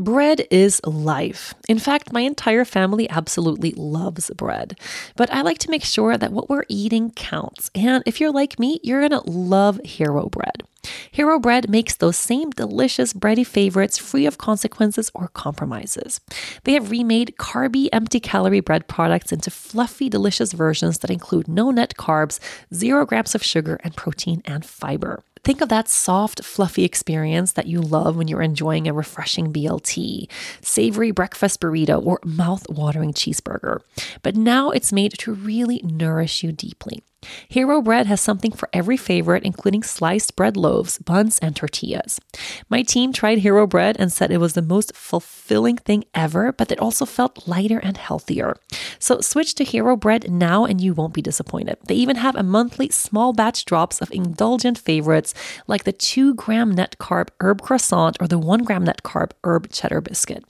Bread is life. In fact, my entire family absolutely loves bread. But I like to make sure that what we're eating counts. And if you're like me, you're going to love Hero Bread. Hero Bread makes those same delicious bready favorites free of consequences or compromises. They have remade carby, empty calorie bread products into fluffy, delicious versions that include no net carbs, zero grams of sugar, and protein and fiber. Think of that soft, fluffy experience that you love when you're enjoying a refreshing BLT, savory breakfast burrito, or mouth watering cheeseburger. But now it's made to really nourish you deeply. Hero Bread has something for every favorite, including sliced bread loaves, buns, and tortillas. My team tried Hero Bread and said it was the most fulfilling thing ever, but it also felt lighter and healthier. So switch to Hero Bread now and you won't be disappointed. They even have a monthly small batch drops of indulgent favorites like the 2 gram net carb herb croissant or the 1 gram net carb herb cheddar biscuit.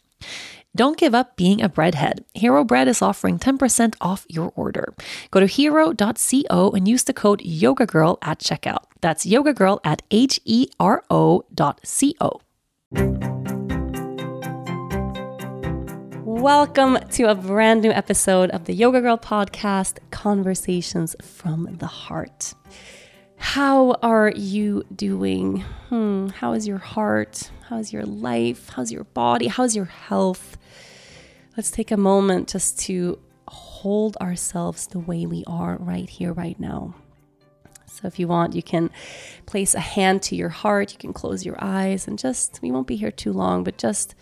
Don't give up being a breadhead. Hero Bread is offering 10% off your order. Go to hero.co and use the code YogaGirl at checkout. That's YogaGirl at H E R O dot C O. Welcome to a brand new episode of the Yoga Girl podcast, Conversations from the Heart. How are you doing? Hmm, how is your heart? How's your life? How's your body? How's your health? let's take a moment just to hold ourselves the way we are right here, right now. So, if you want, you can place a hand to your heart, you can close your eyes, and just, we won't be here too long, but just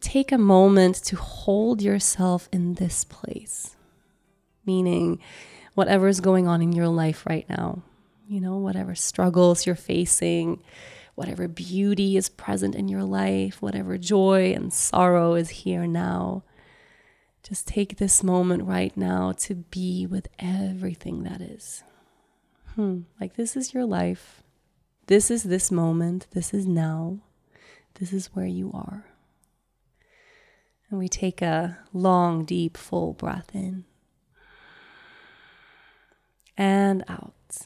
take a moment to hold yourself in this place. Meaning, whatever is going on in your life right now, you know, whatever struggles you're facing, whatever beauty is present in your life, whatever joy and sorrow is here now. Just take this moment right now to be with everything that is. Hmm. Like, this is your life. This is this moment. This is now. This is where you are. And we take a long, deep, full breath in and out.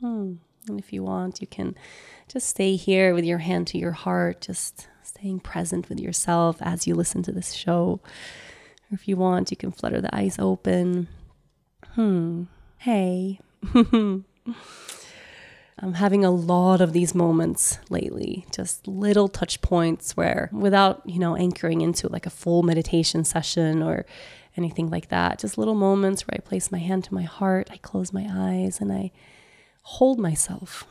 Hmm. And if you want, you can just stay here with your hand to your heart, just staying present with yourself as you listen to this show. Or if you want, you can flutter the eyes open. Hmm. Hey. I'm having a lot of these moments lately, just little touch points where, without, you know, anchoring into like a full meditation session or anything like that, just little moments where I place my hand to my heart, I close my eyes, and I hold myself.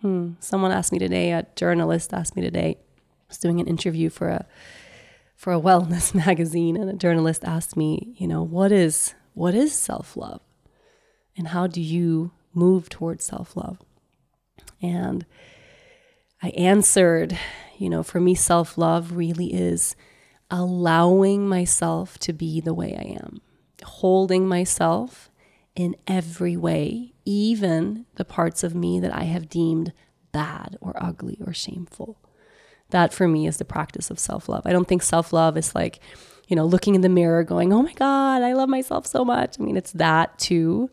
Hmm. Someone asked me today, a journalist asked me today, I was doing an interview for a for a wellness magazine, and a journalist asked me, you know, what is what is self-love? And how do you move towards self-love? And I answered, you know, for me, self-love really is allowing myself to be the way I am, holding myself in every way, even the parts of me that I have deemed bad or ugly or shameful. That for me is the practice of self love. I don't think self love is like, you know, looking in the mirror going, oh my God, I love myself so much. I mean, it's that too.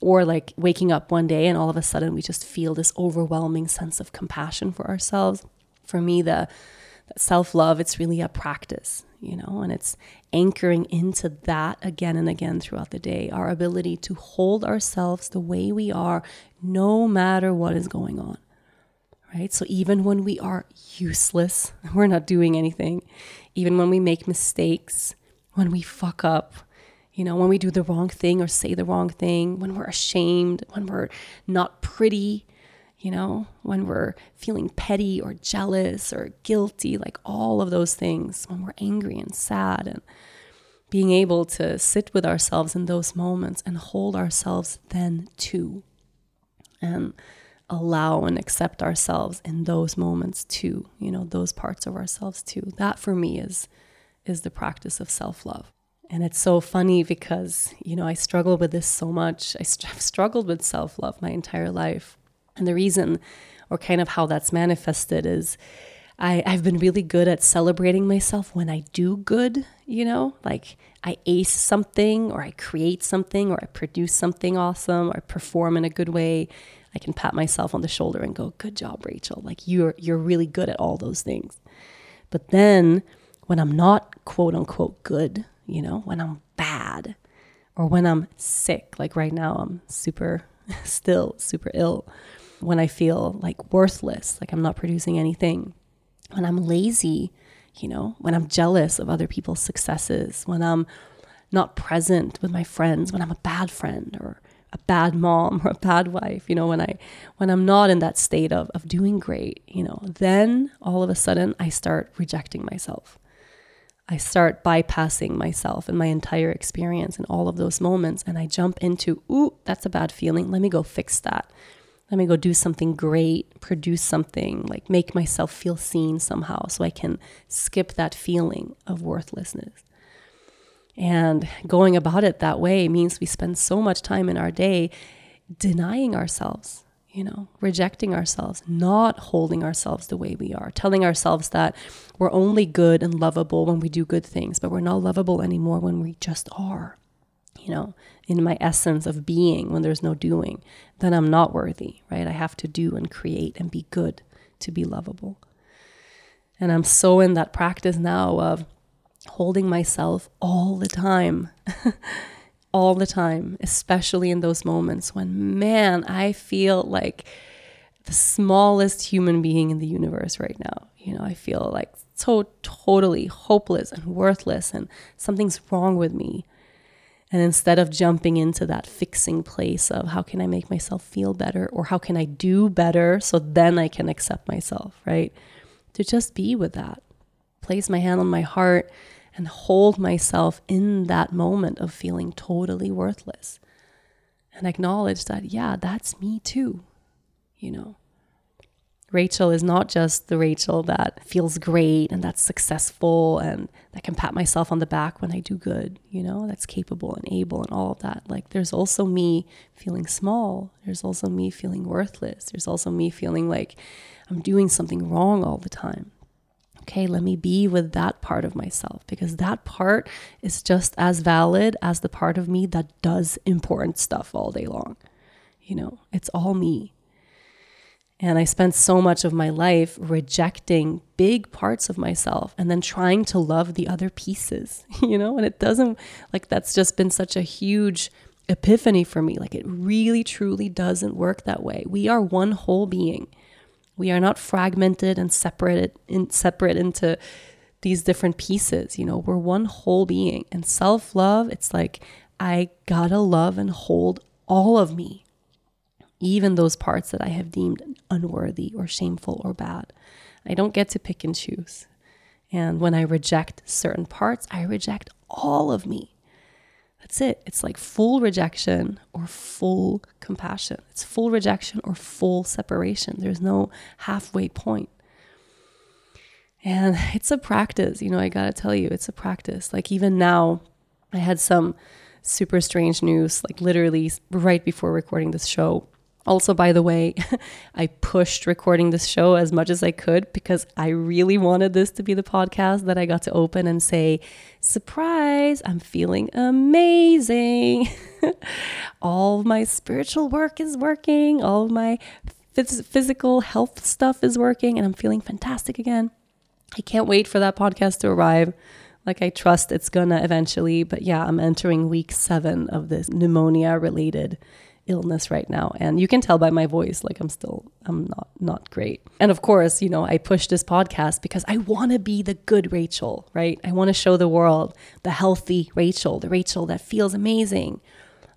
Or like waking up one day and all of a sudden we just feel this overwhelming sense of compassion for ourselves. For me, the self love, it's really a practice you know, and it's anchoring into that again and again throughout the day. Our ability to hold ourselves the way we are, no matter what is going on, right? So even when we are useless, we're not doing anything, even when we make mistakes, when we fuck up, you know, when we do the wrong thing or say the wrong thing, when we're ashamed, when we're not pretty, you know, when we're feeling petty or jealous or guilty, like all of those things, when we're angry and sad, and being able to sit with ourselves in those moments and hold ourselves then too, and allow and accept ourselves in those moments too, you know, those parts of ourselves too. That for me is is the practice of self-love. And it's so funny because, you know, I struggle with this so much. I st- I've struggled with self love my entire life. And the reason, or kind of how that's manifested, is I, I've been really good at celebrating myself when I do good, you know, like I ace something or I create something or I produce something awesome or I perform in a good way. I can pat myself on the shoulder and go, "Good job, Rachel. Like you're you're really good at all those things." But then when I'm not quote unquote good, you know, when I'm bad or when I'm sick, like right now I'm super still super ill, when I feel like worthless, like I'm not producing anything, when I'm lazy, you know, when I'm jealous of other people's successes, when I'm not present with my friends, when I'm a bad friend or a bad mom or a bad wife, you know, when I when I'm not in that state of of doing great, you know, then all of a sudden I start rejecting myself. I start bypassing myself and my entire experience in all of those moments and I jump into, ooh, that's a bad feeling. Let me go fix that. Let me go do something great, produce something, like make myself feel seen somehow so I can skip that feeling of worthlessness. And going about it that way means we spend so much time in our day denying ourselves, you know, rejecting ourselves, not holding ourselves the way we are, telling ourselves that we're only good and lovable when we do good things, but we're not lovable anymore when we just are, you know, in my essence of being when there's no doing, then I'm not worthy, right? I have to do and create and be good to be lovable. And I'm so in that practice now of holding myself all the time. all the time, especially in those moments when, man, I feel like the smallest human being in the universe right now. You know, I feel like so totally hopeless and worthless, and something's wrong with me. And instead of jumping into that fixing place of how can I make myself feel better or how can I do better so then I can accept myself, right? To just be with that, place my hand on my heart and hold myself in that moment of feeling totally worthless and acknowledge that, yeah, that's me too, you know. Rachel is not just the Rachel that feels great and that's successful and that can pat myself on the back when I do good, you know, that's capable and able and all of that. Like there's also me feeling small. There's also me feeling worthless. There's also me feeling like I'm doing something wrong all the time. Okay, let me be with that part of myself because that part is just as valid as the part of me that does important stuff all day long. You know, it's all me. And I spent so much of my life rejecting big parts of myself and then trying to love the other pieces, you know? And it doesn't, like, that's just been such a huge epiphany for me. Like, it really, truly doesn't work that way. We are one whole being. We are not fragmented and separated in separate into these different pieces. You know, we're one whole being. And self-love, it's like I gotta love and hold all of me, even those parts that I have deemed unworthy or shameful or bad. I don't get to pick and choose. And when I reject certain parts, I reject all of me. That's it. It's like full rejection or full compassion. It's full rejection or full separation. There's no halfway point. And it's a practice, you know, I gotta tell you, it's a practice. Like, even now, I had some super strange news, like, literally right before recording this show. Also, by the way, I pushed recording this show as much as I could because I really wanted this to be the podcast that I got to open and say, Surprise, I'm feeling amazing. all my spiritual work is working, all my phys- physical health stuff is working, and I'm feeling fantastic again. I can't wait for that podcast to arrive. Like, I trust it's gonna eventually, but yeah, I'm entering week seven of this pneumonia related illness right now and you can tell by my voice like i'm still i'm not not great. And of course you know i push this podcast because i want to be the good rachel right? I want to show the world the healthy rachel the rachel that feels amazing.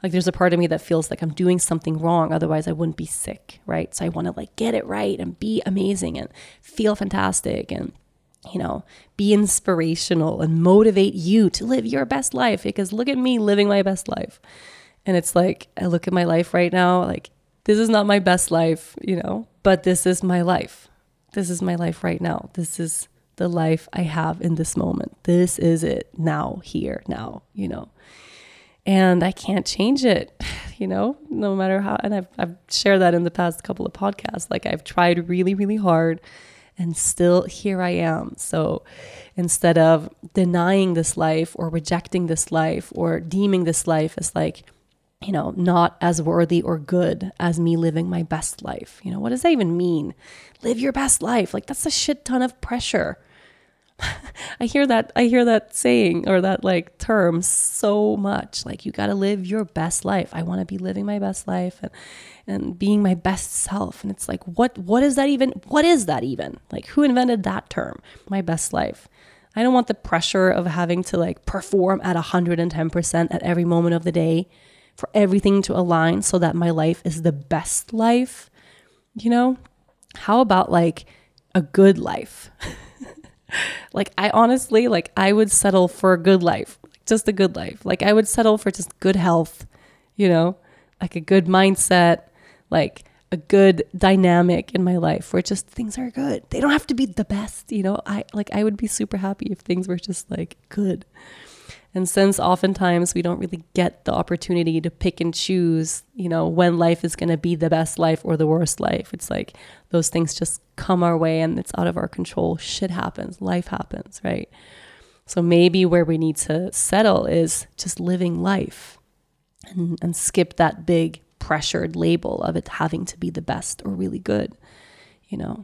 Like there's a part of me that feels like i'm doing something wrong otherwise i wouldn't be sick right? So i want to like get it right and be amazing and feel fantastic and you know, be inspirational and motivate you to live your best life because look at me living my best life. And it's like, I look at my life right now, like, this is not my best life, you know, but this is my life. This is my life right now. This is the life I have in this moment. This is it now, here, now, you know. And I can't change it, you know, no matter how. And I've, I've shared that in the past couple of podcasts. Like, I've tried really, really hard and still here I am. So instead of denying this life or rejecting this life or deeming this life as like, you know, not as worthy or good as me living my best life. You know, what does that even mean? Live your best life. Like that's a shit ton of pressure. I hear that I hear that saying or that like term so much. Like you got to live your best life. I want to be living my best life and and being my best self. And it's like what what is that even? What is that even? Like who invented that term? My best life. I don't want the pressure of having to like perform at 110% at every moment of the day for everything to align so that my life is the best life. You know? How about like a good life? like I honestly like I would settle for a good life, just a good life. Like I would settle for just good health, you know, like a good mindset, like a good dynamic in my life where just things are good. They don't have to be the best, you know. I like I would be super happy if things were just like good. And since oftentimes we don't really get the opportunity to pick and choose, you know, when life is going to be the best life or the worst life, it's like those things just come our way and it's out of our control. Shit happens, life happens, right? So maybe where we need to settle is just living life and, and skip that big pressured label of it having to be the best or really good, you know.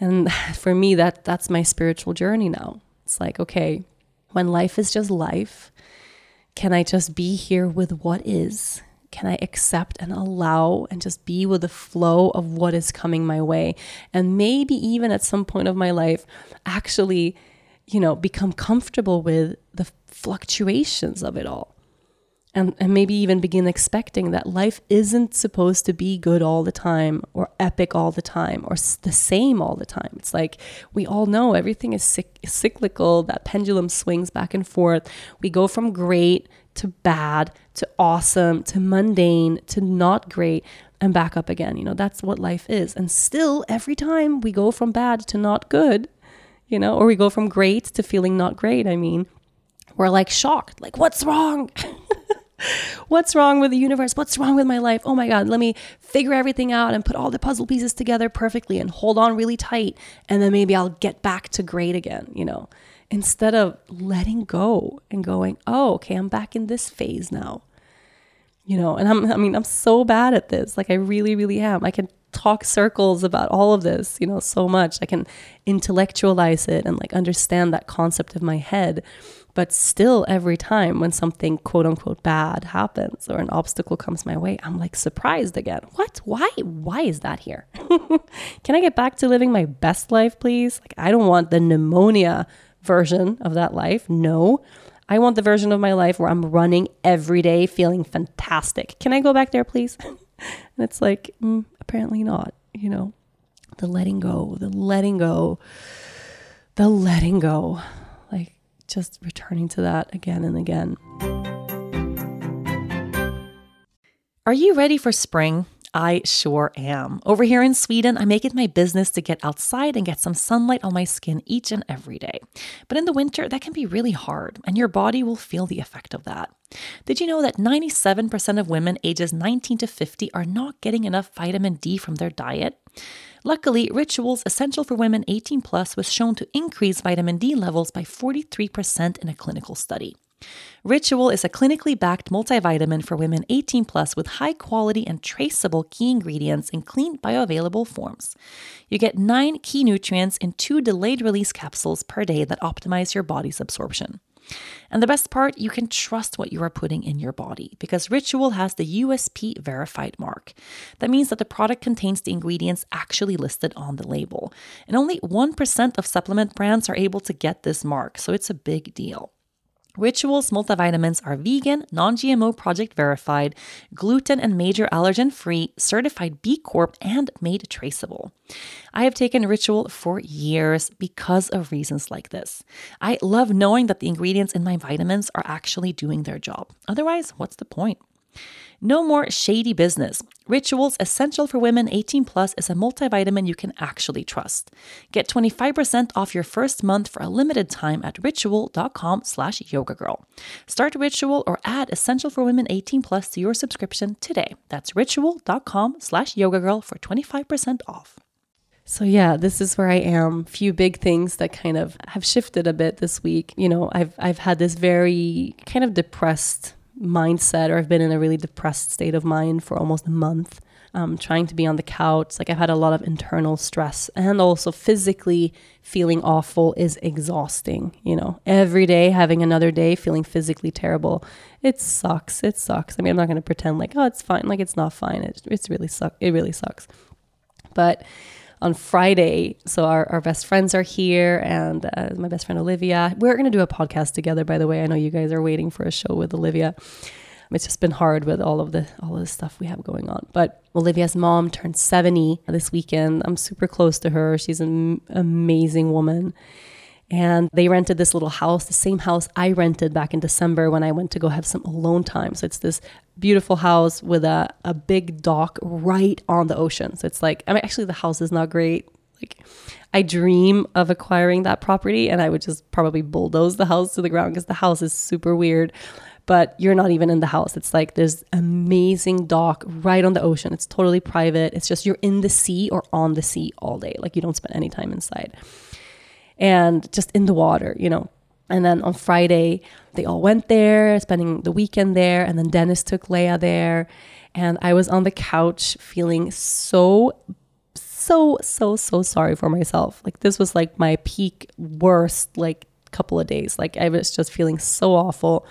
And for me that that's my spiritual journey now. It's like, okay, when life is just life, can I just be here with what is? Can I accept and allow and just be with the flow of what is coming my way? And maybe even at some point of my life, actually, you know, become comfortable with the fluctuations of it all and, and maybe even begin expecting that life isn't supposed to be good all the time or epic all the time or the same all the time. It's like we all know everything is cyclical, that pendulum swings back and forth. We go from great to bad to awesome to mundane to not great and back up again. You know, that's what life is. And still, every time we go from bad to not good, you know, or we go from great to feeling not great, I mean, we're like shocked, like, what's wrong? What's wrong with the universe? What's wrong with my life? Oh my God, let me figure everything out and put all the puzzle pieces together perfectly and hold on really tight. And then maybe I'll get back to great again, you know, instead of letting go and going, oh, okay, I'm back in this phase now. You know, and I'm, I mean, I'm so bad at this. Like, I really, really am. I can talk circles about all of this, you know, so much. I can intellectualize it and like understand that concept of my head. But still, every time when something quote unquote bad happens or an obstacle comes my way, I'm like surprised again. What? Why? Why is that here? Can I get back to living my best life, please? Like, I don't want the pneumonia version of that life. No. I want the version of my life where I'm running every day feeling fantastic. Can I go back there, please? and it's like, mm, apparently not, you know, the letting go, the letting go, the letting go just returning to that again and again. Are you ready for spring? I sure am. Over here in Sweden, I make it my business to get outside and get some sunlight on my skin each and every day. But in the winter, that can be really hard, and your body will feel the effect of that. Did you know that 97% of women ages 19 to 50 are not getting enough vitamin D from their diet? Luckily, Rituals Essential for Women 18 Plus was shown to increase vitamin D levels by 43% in a clinical study. Ritual is a clinically backed multivitamin for women 18 plus with high quality and traceable key ingredients in clean bioavailable forms. You get nine key nutrients in two delayed release capsules per day that optimize your body's absorption. And the best part, you can trust what you are putting in your body because Ritual has the USP verified mark. That means that the product contains the ingredients actually listed on the label. And only 1% of supplement brands are able to get this mark, so it's a big deal. Rituals multivitamins are vegan, non GMO project verified, gluten and major allergen free, certified B Corp, and made traceable. I have taken Ritual for years because of reasons like this. I love knowing that the ingredients in my vitamins are actually doing their job. Otherwise, what's the point? No more shady business. Rituals Essential for Women 18 Plus is a multivitamin you can actually trust. Get 25% off your first month for a limited time at ritual.com slash yogagirl. Start Ritual or add Essential for Women 18 Plus to your subscription today. That's ritual.com slash yogagirl for 25% off. So yeah, this is where I am. Few big things that kind of have shifted a bit this week. You know, I've I've had this very kind of depressed mindset or I've been in a really depressed state of mind for almost a month. Um, trying to be on the couch. Like I've had a lot of internal stress and also physically feeling awful is exhausting. You know, every day having another day feeling physically terrible. It sucks. It sucks. I mean, I'm not going to pretend like, oh, it's fine. Like it's not fine. It, it's really suck. It really sucks. But on Friday. So our, our best friends are here and uh, my best friend Olivia. We're going to do a podcast together, by the way. I know you guys are waiting for a show with Olivia. It's just been hard with all of the all of the stuff we have going on. But Olivia's mom turned 70 this weekend. I'm super close to her. She's an amazing woman. And they rented this little house, the same house I rented back in December when I went to go have some alone time. So it's this beautiful house with a, a big dock right on the ocean. So it's like, I mean, actually, the house is not great. Like, I dream of acquiring that property and I would just probably bulldoze the house to the ground because the house is super weird. But you're not even in the house. It's like there's amazing dock right on the ocean. It's totally private. It's just you're in the sea or on the sea all day. Like you don't spend any time inside and just in the water, you know. And then on Friday, they all went there, spending the weekend there. And then Dennis took Leia there. And I was on the couch feeling so, so, so, so sorry for myself. Like, this was like my peak worst, like, couple of days. Like, I was just feeling so awful.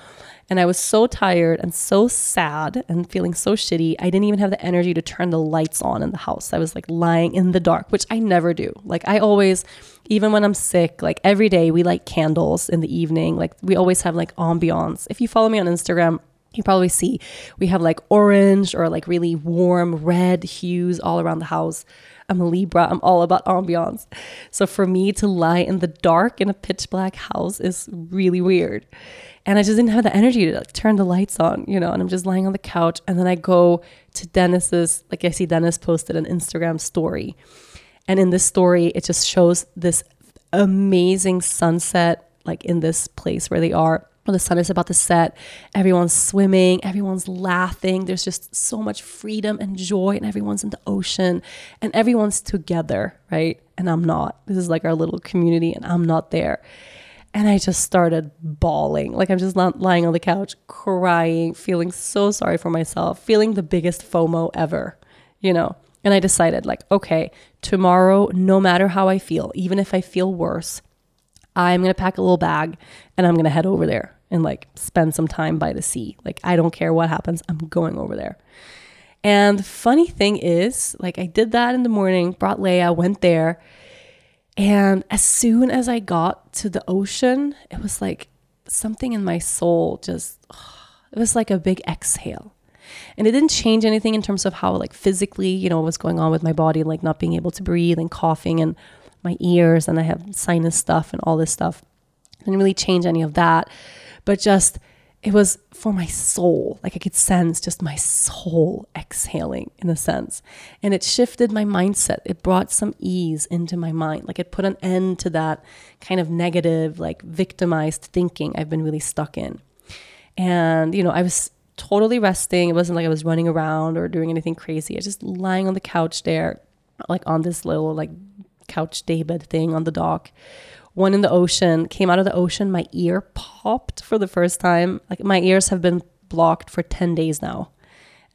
And I was so tired and so sad and feeling so shitty. I didn't even have the energy to turn the lights on in the house. I was like lying in the dark, which I never do. Like I always, even when I'm sick, like every day we light candles in the evening. Like we always have like ambiance. If you follow me on Instagram, you probably see we have like orange or like really warm red hues all around the house. I'm a Libra. I'm all about ambiance. So for me to lie in the dark in a pitch black house is really weird. And I just didn't have the energy to like, turn the lights on, you know, and I'm just lying on the couch. And then I go to Dennis's, like I see Dennis posted an Instagram story. And in this story, it just shows this amazing sunset, like in this place where they are. When the sun is about to set, everyone's swimming, everyone's laughing. There's just so much freedom and joy, and everyone's in the ocean and everyone's together, right? And I'm not. This is like our little community, and I'm not there. And I just started bawling. Like I'm just not lying on the couch, crying, feeling so sorry for myself, feeling the biggest FOMO ever, you know. And I decided, like, okay, tomorrow, no matter how I feel, even if I feel worse, I'm gonna pack a little bag and I'm gonna head over there and like spend some time by the sea. Like, I don't care what happens, I'm going over there. And funny thing is, like, I did that in the morning, brought Leia, went there and as soon as I got to the ocean, it was like something in my soul just, it was like a big exhale. And it didn't change anything in terms of how, like, physically, you know, what was going on with my body, like not being able to breathe and coughing and my ears, and I have sinus stuff and all this stuff. Didn't really change any of that. But just, it was for my soul. Like I could sense just my soul exhaling in a sense. And it shifted my mindset. It brought some ease into my mind. Like it put an end to that kind of negative, like victimized thinking I've been really stuck in. And, you know, I was totally resting. It wasn't like I was running around or doing anything crazy. I was just lying on the couch there, like on this little like couch daybed thing on the dock one in the ocean, came out of the ocean, my ear popped for the first time. Like my ears have been blocked for 10 days now.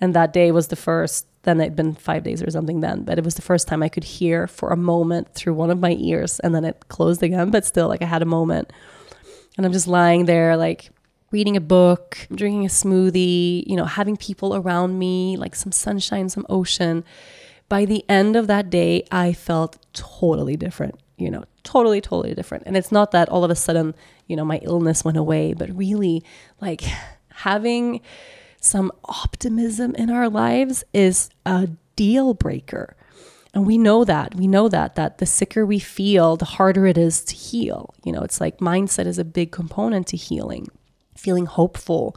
And that day was the first, then it'd been five days or something then, but it was the first time I could hear for a moment through one of my ears and then it closed again, but still, like I had a moment. And I'm just lying there, like reading a book, drinking a smoothie, you know, having people around me, like some sunshine, some ocean. By the end of that day, I felt totally different you know, totally, totally different. And it's not that all of a sudden, you know, my illness went away, but really like having some optimism in our lives is a deal breaker. And we know that. We know that that the sicker we feel, the harder it is to heal. You know, it's like mindset is a big component to healing. Feeling hopeful,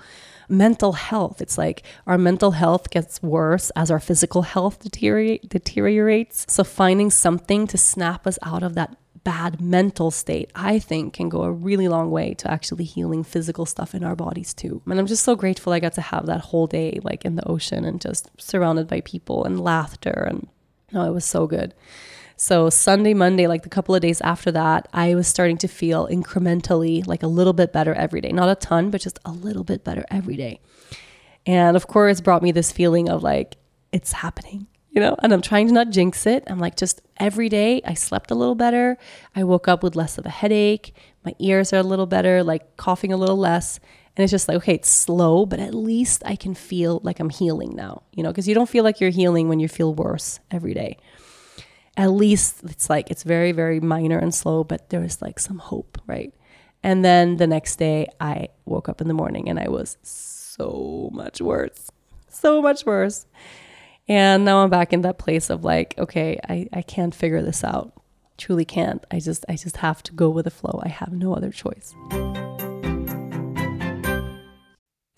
mental health. It's like our mental health gets worse as our physical health deteriorate, deteriorates. So finding something to snap us out of that bad mental state, I think can go a really long way to actually healing physical stuff in our bodies too. And I'm just so grateful I got to have that whole day like in the ocean and just surrounded by people and laughter and no, it was so good. So Sunday, Monday, like the couple of days after that, I was starting to feel incrementally like a little bit better every day. Not a ton, but just a little bit better every day. And of course, brought me this feeling of like, it's happening, you know? And I'm trying to not jinx it. I'm like, just every day I slept a little better. I woke up with less of a headache. My ears are a little better, like coughing a little less. And it's just like, okay, it's slow, but at least I can feel like I'm healing now, you know, because you don't feel like you're healing when you feel worse every day at least it's like it's very very minor and slow but there was like some hope right and then the next day i woke up in the morning and i was so much worse so much worse and now i'm back in that place of like okay i, I can't figure this out truly can't i just i just have to go with the flow i have no other choice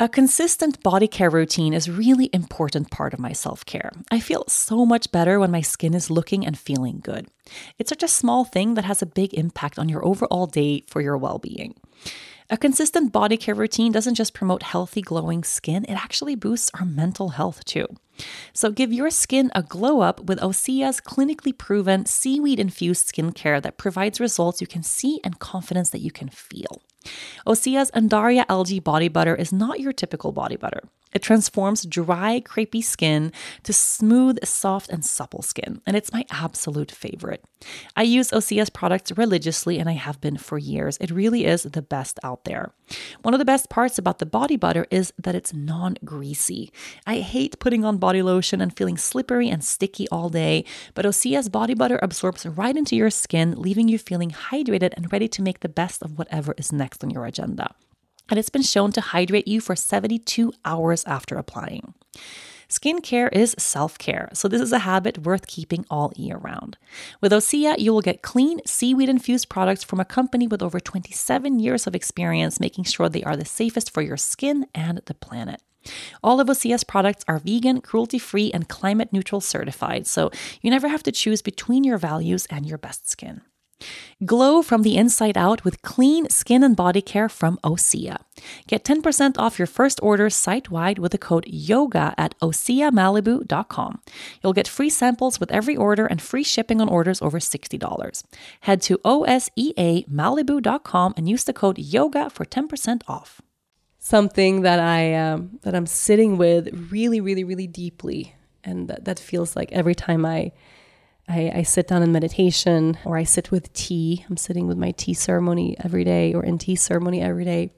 a consistent body care routine is really important part of my self-care. I feel so much better when my skin is looking and feeling good. It's such a small thing that has a big impact on your overall day for your well-being. A consistent body care routine doesn't just promote healthy, glowing skin, it actually boosts our mental health too. So give your skin a glow up with Osea's clinically proven seaweed infused skincare that provides results you can see and confidence that you can feel. Osea's Undaria algae body butter is not your typical body butter. It transforms dry, crepey skin to smooth, soft, and supple skin, and it's my absolute favorite. I use Osea products religiously, and I have been for years. It really is the best out there. One of the best parts about the body butter is that it's non greasy. I hate putting on body lotion and feeling slippery and sticky all day, but Osea body butter absorbs right into your skin, leaving you feeling hydrated and ready to make the best of whatever is next on your agenda and it's been shown to hydrate you for 72 hours after applying. Skincare is self care, so this is a habit worth keeping all year round. With Osea, you will get clean, seaweed infused products from a company with over 27 years of experience making sure they are the safest for your skin and the planet. All of Osea's products are vegan, cruelty free, and climate neutral certified, so you never have to choose between your values and your best skin. Glow from the inside out with clean skin and body care from Osea. Get 10% off your first order site wide with the code YOGA at OseaMalibu.com. You'll get free samples with every order and free shipping on orders over $60. Head to OSEAMalibu.com and use the code YOGA for 10% off. Something that I um, that I'm sitting with really, really, really deeply, and that, that feels like every time I I, I, sit down in meditation or I sit with tea. I'm sitting with my tea ceremony every day or in tea ceremony every day.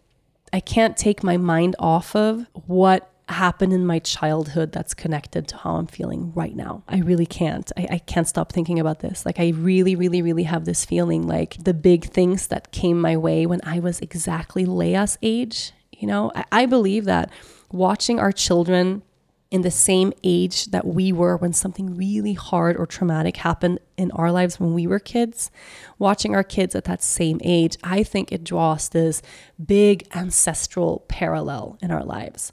I can't take my mind off of what happened in my childhood that's connected to how I'm feeling right now. I really can't. I, I can't stop thinking about this. Like, I really, really, really have this feeling like the big things that came my way when I was exactly Leia's age. You know, I, I believe that watching our children in the same age that we were when something really hard or traumatic happened in our lives when we were kids, watching our kids at that same age, I think it draws this big ancestral parallel in our lives.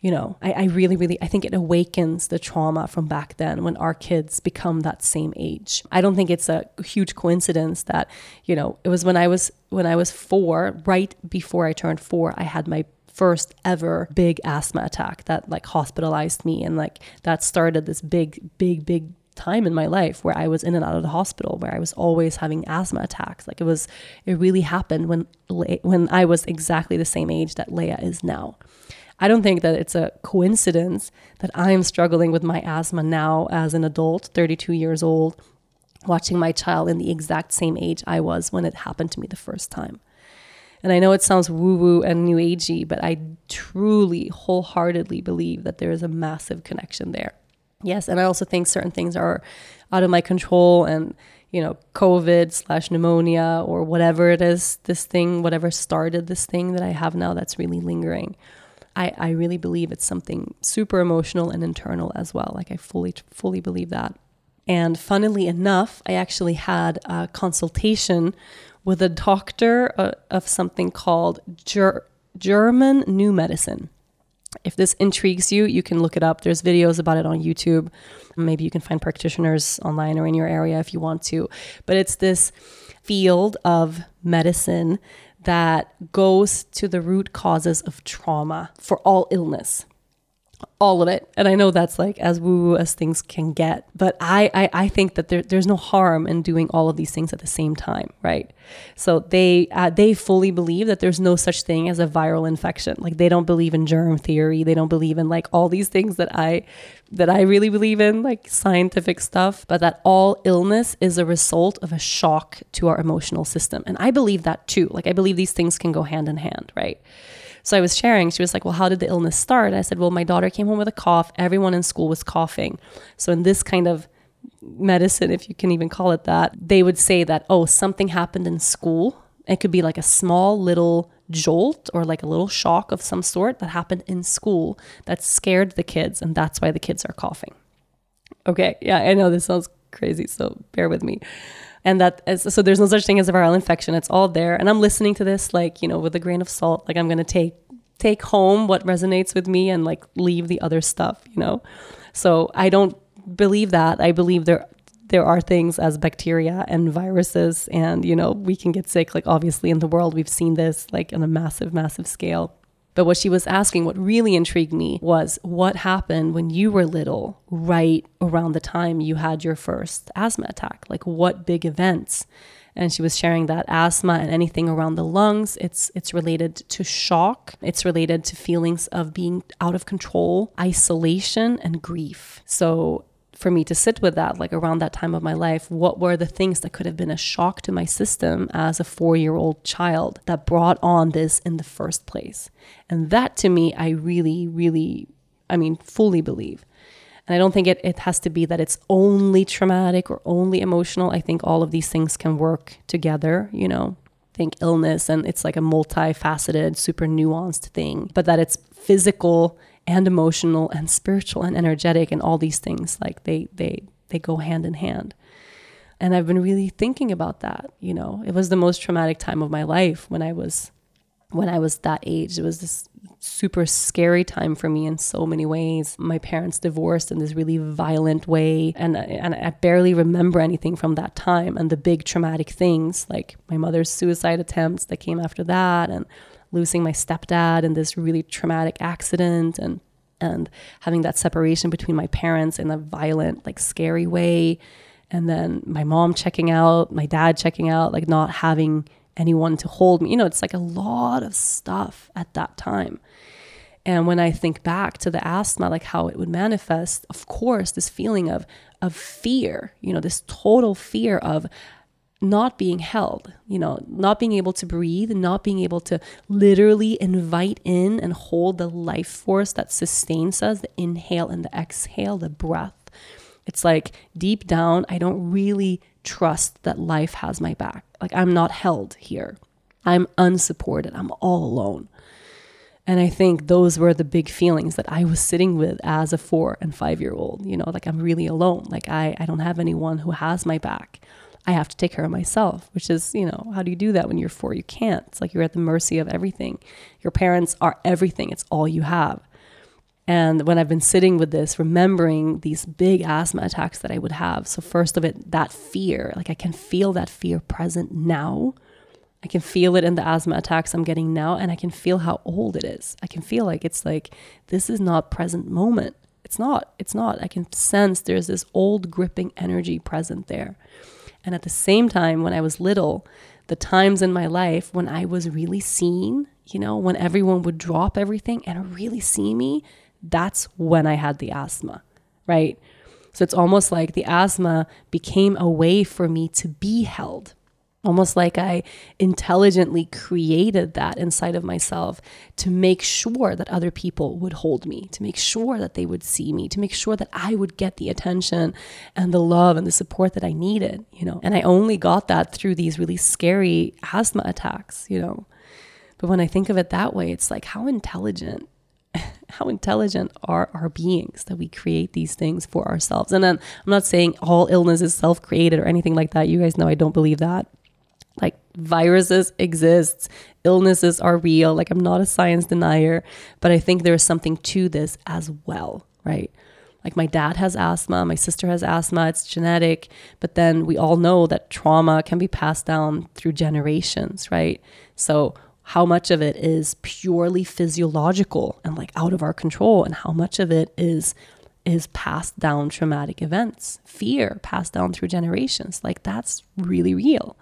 You know, I, I really, really, I think it awakens the trauma from back then when our kids become that same age. I don't think it's a huge coincidence that, you know, it was when I was when I was four, right before I turned four, I had my first ever big asthma attack that like hospitalized me and like that started this big big big time in my life where I was in and out of the hospital where I was always having asthma attacks. Like it was it really happened when when I was exactly the same age that Leia is now. I don't think that it's a coincidence that I'm struggling with my asthma now as an adult 32 years old watching my child in the exact same age I was when it happened to me the first time and I know it sounds woo woo and new agey, but I truly, wholeheartedly believe that there is a massive connection there. Yes, and I also think certain things are out of my control and you know, COVID slash pneumonia or whatever it is, this thing, whatever started this thing that I have now that's really lingering. I, I really believe it's something super emotional and internal as well. Like I fully, fully believe that. And funnily enough, I actually had a consultation with a doctor uh, of something called Ger- German New Medicine. If this intrigues you, you can look it up. There's videos about it on YouTube. Maybe you can find practitioners online or in your area if you want to. But it's this field of medicine that goes to the root causes of trauma for all illness all of it. And I know that's like as woo as things can get, but I, I, I think that there, there's no harm in doing all of these things at the same time, right? So they uh, they fully believe that there's no such thing as a viral infection. Like they don't believe in germ theory. They don't believe in like all these things that I that I really believe in, like scientific stuff, but that all illness is a result of a shock to our emotional system. And I believe that too. Like I believe these things can go hand in hand, right? So I was sharing, she was like, Well, how did the illness start? I said, Well, my daughter came home with a cough. Everyone in school was coughing. So in this kind of medicine, if you can even call it that, they would say that, oh, something happened in school. It could be like a small little jolt or like a little shock of some sort that happened in school that scared the kids. And that's why the kids are coughing. Okay. Yeah, I know this sounds crazy. So bear with me and that is, so there's no such thing as a viral infection. It's all there. And i'm listening to this like you know with a grain of salt. Like i'm going to take take home what resonates with me and like leave the other stuff you know? So i don't believe that. I believe there there are things as bacteria and viruses and you know we can get sick like obviously in the world we've seen this like on a massive massive scale but what she was asking, what really intrigued me, was what happened when you were little, right around the time you had your first asthma attack? Like what big events? And she was sharing that asthma and anything around the lungs, it's it's related to shock. It's related to feelings of being out of control, isolation, and grief. So for me to sit with that, like around that time of my life, what were the things that could have been a shock to my system as a four year old child that brought on this in the first place? And that to me, I really, really, I mean, fully believe. And I don't think it, it has to be that it's only traumatic or only emotional. I think all of these things can work together, you know. think illness and it's like a multifaceted, super nuanced thing, but that it's physical and emotional and spiritual and energetic and all these things like they they they go hand in hand. And i've been really thinking about that you know? It was the most traumatic time of my life when i was when i was that age. It was this super scary time for me in so many ways. My parents divorced in this really violent way and and I barely remember anything from that time and the big traumatic things like my mother's suicide attempts that came after that and losing my stepdad in this really traumatic accident and and having that separation between my parents in a violent like scary way. And then my mom checking out my dad checking out like not having anyone to hold me. You know it's like a lot of stuff at that time. And when i think back to the asthma like how it would manifest of course this feeling of of fear you know this total fear of not being held, you know, not being able to breathe, not being able to literally invite in and hold the life force that sustains us, the inhale and the exhale, the breath. It's like deep down, I don't really trust that life has my back. Like I'm not held here. I'm unsupported. I'm all alone. And I think those were the big feelings that I was sitting with as a four and five year old. You know, like I'm really alone. Like I, I don't have anyone who has my back. I have to take care of myself, which is, you know, how do you do that when you're four? You can't. It's like you're at the mercy of everything. Your parents are everything, it's all you have. And when I've been sitting with this, remembering these big asthma attacks that I would have. So, first of it, that fear, like I can feel that fear present now. I can feel it in the asthma attacks I'm getting now, and I can feel how old it is. I can feel like it's like, this is not present moment. It's not. It's not. I can sense there's this old gripping energy present there. And at the same time, when I was little, the times in my life when I was really seen, you know, when everyone would drop everything and really see me, that's when I had the asthma, right? So it's almost like the asthma became a way for me to be held almost like I intelligently created that inside of myself to make sure that other people would hold me, to make sure that they would see me, to make sure that I would get the attention and the love and the support that I needed, you know. And I only got that through these really scary asthma attacks, you know. But when I think of it that way, it's like how intelligent how intelligent are our beings that we create these things for ourselves. And then I'm not saying all illness is self created or anything like that. You guys know I don't believe that like viruses exist. Illnesses are real. Like i'm not a science denier but i think there is something to this as well right? Like my dad has asthma my sister has asthma it's genetic but then we all know that trauma can be passed down through generations right? So how much of it is purely physiological and like out of our control and how much of it is is passed down traumatic events fear passed down through generations? Like that's really real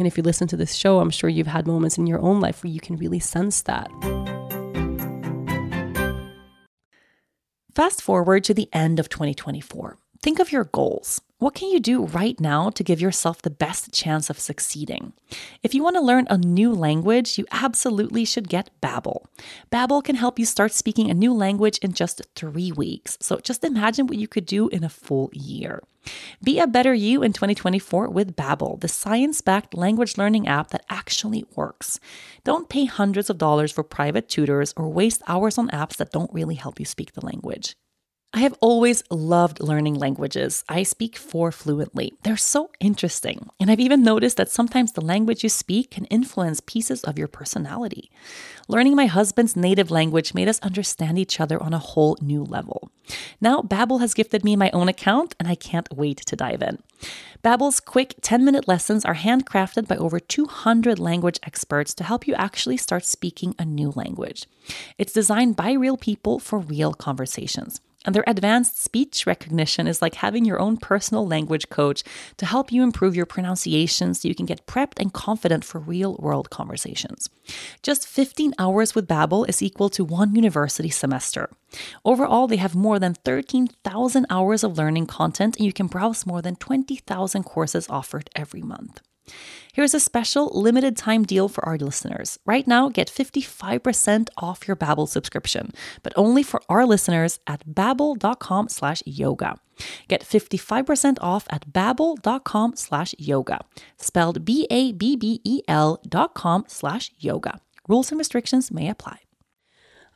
and if you listen to this show i'm sure you've had moments in your own life where you can really sense that. Fast forward to the end of 2024 think of your goals what can you do right now to give yourself the best chance of succeeding? If you want to learn a new language, you absolutely should get Babbel. Babbel can help you start speaking a new language in just 3 weeks. So just imagine what you could do in a full year. Be a better you in 2024 with Babbel, the science-backed language learning app that actually works. Don't pay hundreds of dollars for private tutors or waste hours on apps that don't really help you speak the language. I have always loved learning languages. I speak four fluently. They're so interesting. And I've even noticed that sometimes the language you speak can influence pieces of your personality. Learning my husband's native language made us understand each other on a whole new level. Now, Babbel has gifted me my own account, and I can't wait to dive in. Babbel's quick 10-minute lessons are handcrafted by over 200 language experts to help you actually start speaking a new language. It's designed by real people for real conversations. And their advanced speech recognition is like having your own personal language coach to help you improve your pronunciation so you can get prepped and confident for real world conversations. Just 15 hours with Babbel is equal to one university semester. Overall, they have more than 13,000 hours of learning content and you can browse more than 20,000 courses offered every month. Here's a special limited time deal for our listeners. Right now, get 55% off your Babbel subscription, but only for our listeners at babbel.com slash yoga. Get 55% off at babbel.com slash yoga, spelled B-A-B-B-E-L dot com slash yoga. Rules and restrictions may apply.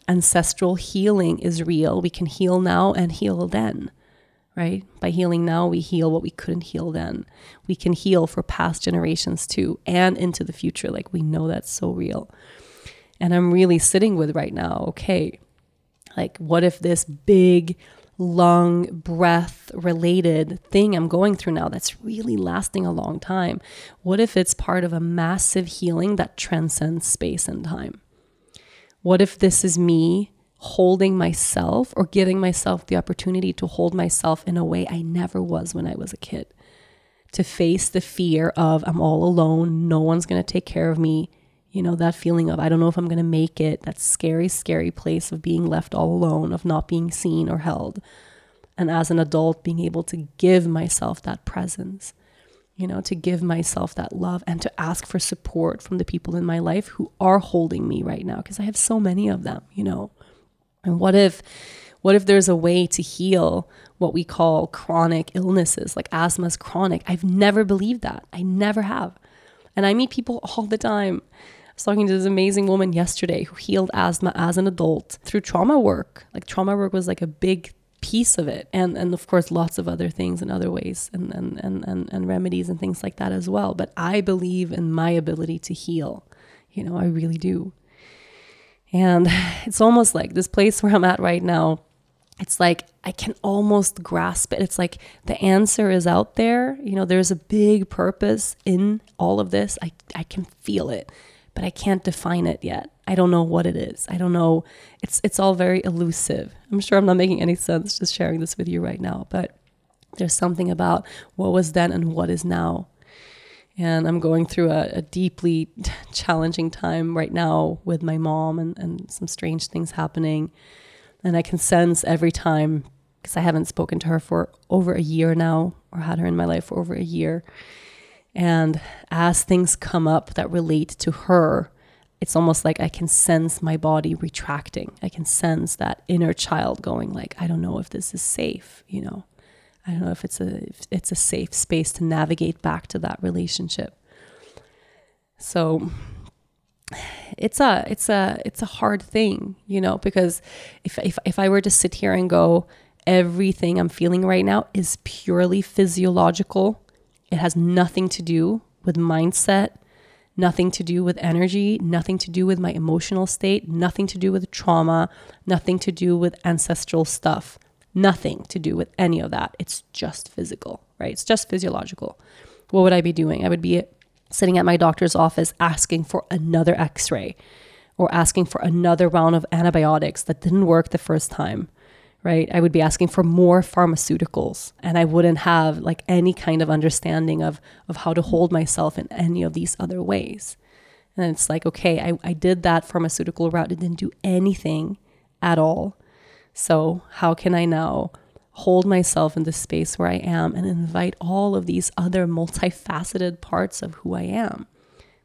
Ancestral healing is real. We can heal now and heal then right? By healing now, we heal what we couldn't heal then. We can heal for past generations too and into the future. Like we know that's so real. And I'm really sitting with right now, okay, like what if this big, lung, breath related thing I'm going through now that's really lasting a long time, what if it's part of a massive healing that transcends space and time? What if this is me holding myself or giving myself the opportunity to hold myself in a way I never was when I was a kid. To face the fear of I'm all alone, no one's going to take care of me. You know, that feeling of I don't know if I'm going to make it, that scary, scary place of being left all alone, of not being seen or held. And as an adult, being able to give myself that presence, you know, to give myself that love and to ask for support from the people in my life who are holding me right now, because I have so many of them, you know. And what if what if there's a way to heal what we call chronic illnesses, like asthma is chronic? I've never believed that. I never have. And I meet people all the time. I was talking to this amazing woman yesterday who healed asthma as an adult through trauma work. Like trauma work was like a big piece of it. And and of course lots of other things and other ways and and, and, and, and remedies and things like that as well. But I believe in my ability to heal. You know, I really do. And it's almost like this place where I'm at right now. It's like I can almost grasp it. It's like the answer is out there. You know, there's a big purpose in all of this. I, I can feel it, but I can't define it yet. I don't know what it is. I don't know. It's it's all very elusive. I'm sure I'm not making any sense just sharing this with you right now, but there's something about what was then and what is now and I'm going through a, a, deeply challenging time right now with my mom and, and some strange things happening. And I can sense every time, because I haven't spoken to her for over a year now, or had her in my life for over a year. And as things come up that relate to her, it's almost like I can sense my body retracting. I can sense that inner child going like, I don't know if this is safe, you know. I don't know if it's a if it's a safe space to navigate back to that relationship. So it's a it's a it's a hard thing, you know, because if if if I were to sit here and go everything I'm feeling right now is purely physiological, it has nothing to do with mindset, nothing to do with energy, nothing to do with my emotional state, nothing to do with trauma, nothing to do with ancestral stuff. Nothing to do with any of that. It's just physical, right? It's just physiological. What would I be doing? I would be sitting at my doctor's office asking for another x ray or asking for another round of antibiotics that didn't work the first time, right? I would be asking for more pharmaceuticals and I wouldn't have like any kind of understanding of, of how to hold myself in any of these other ways. And it's like, okay, I, I did that pharmaceutical route. It didn't do anything at all. So, how can I now hold myself in the space where I am and invite all of these other multifaceted parts of who I am?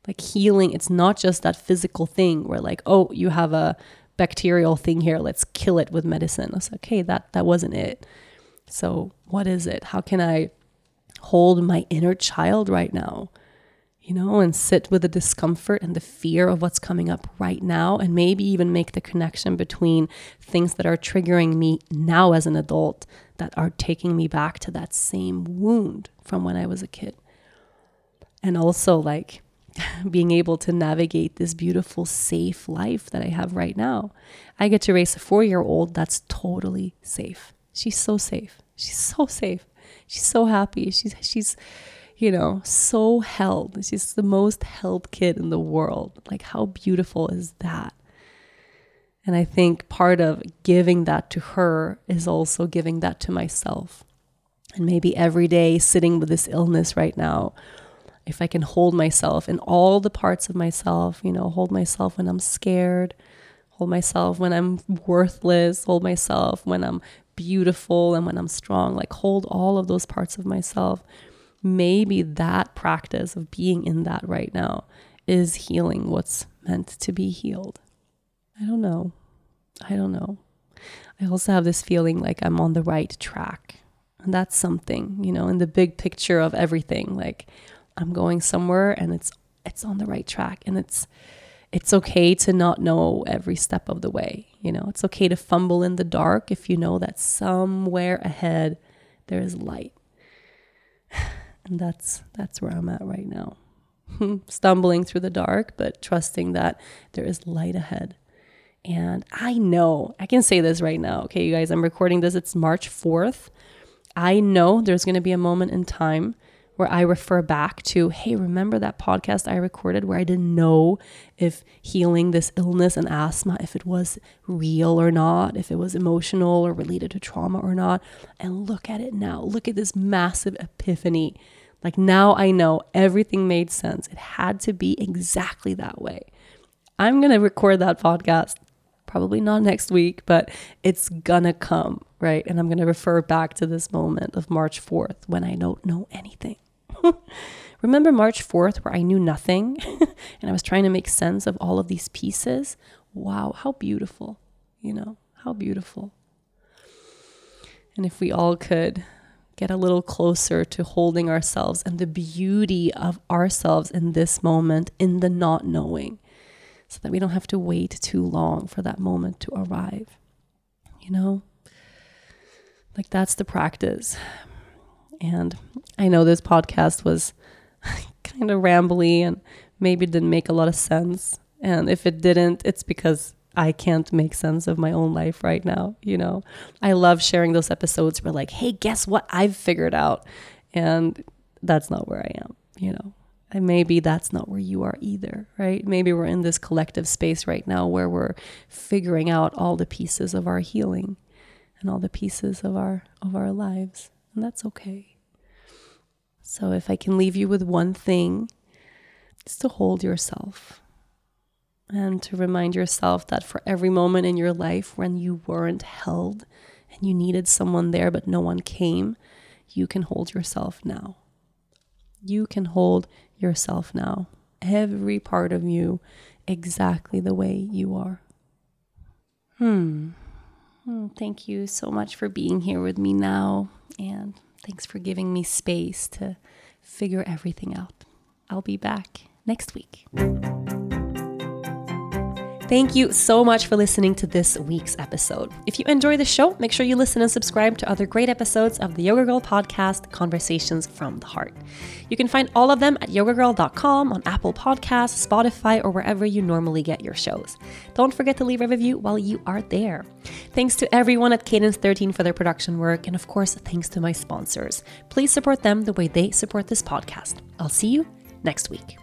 Like healing, it's not just that physical thing where, like, oh, you have a bacterial thing here, let's kill it with medicine. I was like, okay, that, that wasn't it. So, what is it? How can I hold my inner child right now? You know, and sit with the discomfort and the fear of what's coming up right now, and maybe even make the connection between things that are triggering me now as an adult that are taking me back to that same wound from when I was a kid. And also, like, being able to navigate this beautiful, safe life that I have right now. I get to raise a four year old that's totally safe. She's so safe. She's so safe. She's so happy. She's, she's, you know, so held. She's the most held kid in the world. Like, how beautiful is that? And I think part of giving that to her is also giving that to myself. And maybe every day sitting with this illness right now, if I can hold myself in all the parts of myself, you know, hold myself when I'm scared, hold myself when I'm worthless, hold myself when I'm beautiful and when I'm strong, like hold all of those parts of myself maybe that practice of being in that right now is healing what's meant to be healed. I don't know. I don't know. I also have this feeling like I'm on the right track. And that's something, you know, in the big picture of everything. Like I'm going somewhere and it's it's on the right track and it's it's okay to not know every step of the way. You know, it's okay to fumble in the dark if you know that somewhere ahead there is light. And that's that's where I'm at right now. Stumbling through the dark, but trusting that there is light ahead. And I know, I can say this right now. Okay, you guys, I'm recording this. It's March 4th. I know there's going to be a moment in time where I refer back to, hey, remember that podcast I recorded where I didn't know if healing this illness and asthma, if it was real or not, if it was emotional or related to trauma or not. And look at it now. Look at this massive epiphany. Like now I know everything made sense. It had to be exactly that way. I'm going to record that podcast probably not next week, but it's gonna come, right? And I'm gonna refer back to this moment of March 4th when I don't know anything. Remember March 4th, where I knew nothing and I was trying to make sense of all of these pieces? Wow, how beautiful, you know, how beautiful. And if we all could get a little closer to holding ourselves and the beauty of ourselves in this moment, in the not knowing, so that we don't have to wait too long for that moment to arrive. You know? Like that's the practice. And I know this podcast was kind of rambly and maybe didn't make a lot of sense. And if it didn't, it's because I can't make sense of my own life right now. You know, I love sharing those episodes where, like, hey, guess what? I've figured out. And that's not where I am, you know. And maybe that's not where you are either, right? Maybe we're in this collective space right now where we're figuring out all the pieces of our healing and all the pieces of our of our lives. And that's okay. So, if I can leave you with one thing, it's to hold yourself and to remind yourself that for every moment in your life when you weren't held and you needed someone there but no one came, you can hold yourself now. You can hold yourself now. Every part of you exactly the way you are. Hmm. Oh, thank you so much for being here with me now. And Thanks for giving me space to figure everything out. I'll be back next week. Thank you so much for listening to this week's episode. If you enjoy the show, make sure you listen and subscribe to other great episodes of the Yoga Girl podcast, Conversations from the Heart. You can find all of them at yogagirl.com, on Apple Podcasts, Spotify, or wherever you normally get your shows. Don't forget to leave a review while you are there. Thanks to everyone at Cadence 13 for their production work, and of course, thanks to my sponsors. Please support them the way they support this podcast. I'll see you next week.